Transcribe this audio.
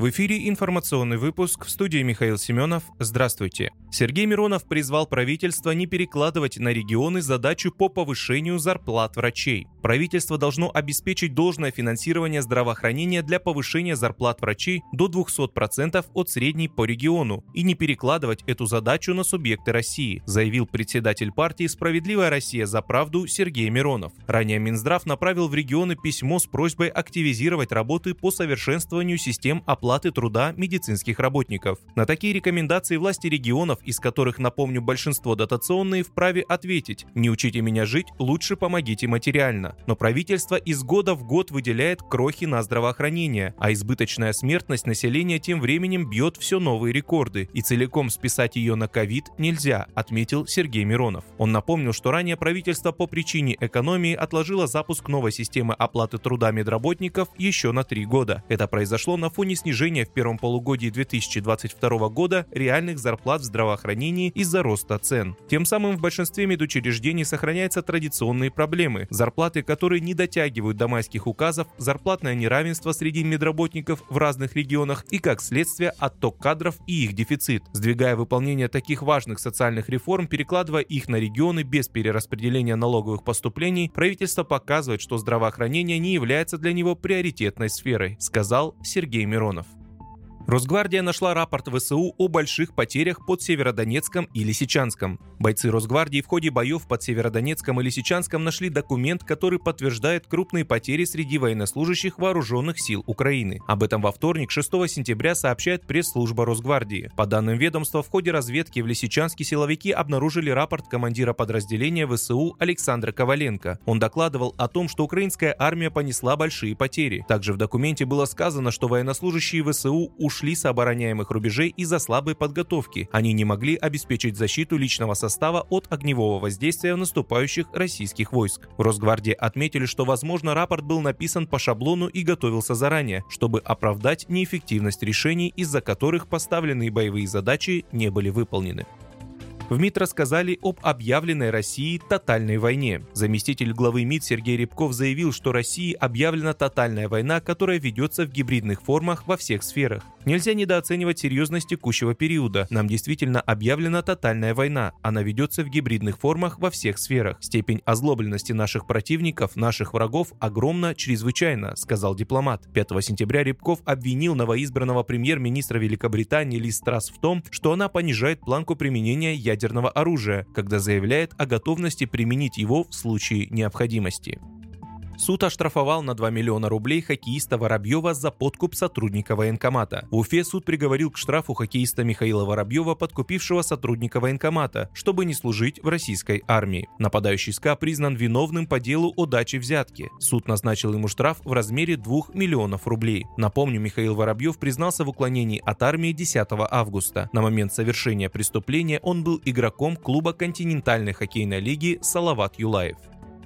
В эфире информационный выпуск в студии Михаил Семенов. Здравствуйте. Сергей Миронов призвал правительство не перекладывать на регионы задачу по повышению зарплат врачей. Правительство должно обеспечить должное финансирование здравоохранения для повышения зарплат врачей до 200% от средней по региону и не перекладывать эту задачу на субъекты России, заявил председатель партии «Справедливая Россия за правду» Сергей Миронов. Ранее Минздрав направил в регионы письмо с просьбой активизировать работы по совершенствованию систем оплаты труда медицинских работников. На такие рекомендации власти регионов, из которых, напомню, большинство дотационные, вправе ответить «Не учите меня жить, лучше помогите материально». Но правительство из года в год выделяет крохи на здравоохранение, а избыточная смертность населения тем временем бьет все новые рекорды, и целиком списать ее на ковид нельзя, отметил Сергей Миронов. Он напомнил, что ранее правительство по причине экономии отложило запуск новой системы оплаты труда медработников еще на три года. Это произошло на фоне снижения в первом полугодии 2022 года реальных зарплат в здравоохранении из-за роста цен. Тем самым в большинстве медучреждений сохраняются традиционные проблемы. Зарплаты, которые не дотягивают до майских указов, зарплатное неравенство среди медработников в разных регионах и, как следствие, отток кадров и их дефицит. Сдвигая выполнение таких важных социальных реформ, перекладывая их на регионы без перераспределения налоговых поступлений, правительство показывает, что здравоохранение не является для него приоритетной сферой, сказал Сергей Миронов. Росгвардия нашла рапорт ВСУ о больших потерях под Северодонецком и Лисичанском. Бойцы Росгвардии в ходе боев под Северодонецком и Лисичанском нашли документ, который подтверждает крупные потери среди военнослужащих вооруженных сил Украины. Об этом во вторник, 6 сентября, сообщает пресс-служба Росгвардии. По данным ведомства, в ходе разведки в Лисичанске силовики обнаружили рапорт командира подразделения ВСУ Александра Коваленко. Он докладывал о том, что украинская армия понесла большие потери. Также в документе было сказано, что военнослужащие ВСУ ушли ушли с обороняемых рубежей из-за слабой подготовки. Они не могли обеспечить защиту личного состава от огневого воздействия наступающих российских войск. В Росгвардии отметили, что, возможно, рапорт был написан по шаблону и готовился заранее, чтобы оправдать неэффективность решений, из-за которых поставленные боевые задачи не были выполнены. В МИД рассказали об объявленной России тотальной войне. Заместитель главы МИД Сергей Рябков заявил, что России объявлена тотальная война, которая ведется в гибридных формах во всех сферах. Нельзя недооценивать серьезность текущего периода. Нам действительно объявлена тотальная война. Она ведется в гибридных формах во всех сферах. Степень озлобленности наших противников, наших врагов огромна чрезвычайно, сказал дипломат. 5 сентября Рябков обвинил новоизбранного премьер-министра Великобритании Лиз Трасс в том, что она понижает планку применения ядерного оружия, когда заявляет о готовности применить его в случае необходимости. Суд оштрафовал на 2 миллиона рублей хоккеиста Воробьева за подкуп сотрудника военкомата. В Уфе суд приговорил к штрафу хоккеиста Михаила Воробьева, подкупившего сотрудника военкомата, чтобы не служить в российской армии. Нападающий СКА признан виновным по делу о даче взятки. Суд назначил ему штраф в размере 2 миллионов рублей. Напомню, Михаил Воробьев признался в уклонении от армии 10 августа. На момент совершения преступления он был игроком клуба континентальной хоккейной лиги «Салават Юлаев».